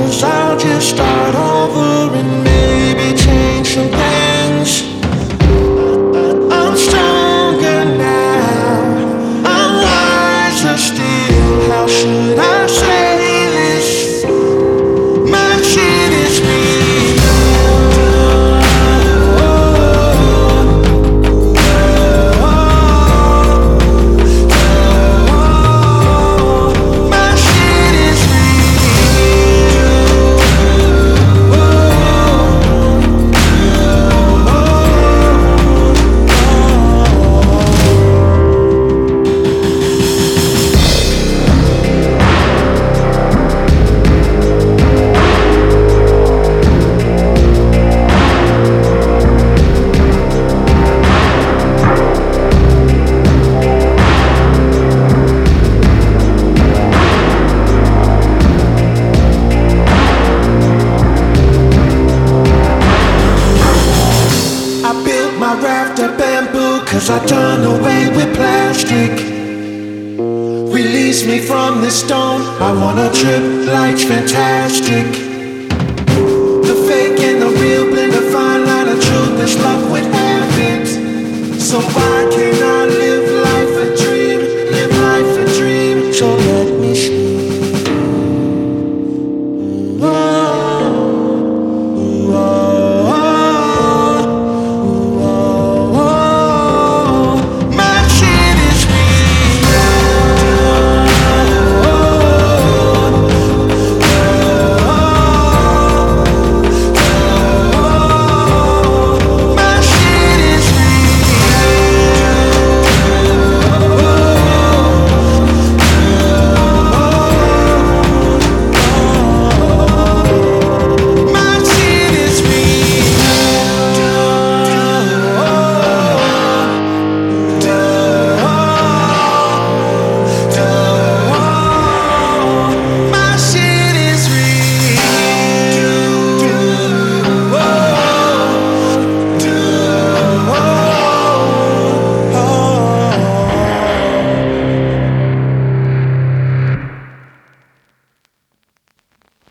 thing. Cause I'll just start over and maybe change some things. I'm stronger now, I'm wiser still. How should my bamboo cause I done away with plastic. Release me from this stone, I wanna trip, like fantastic.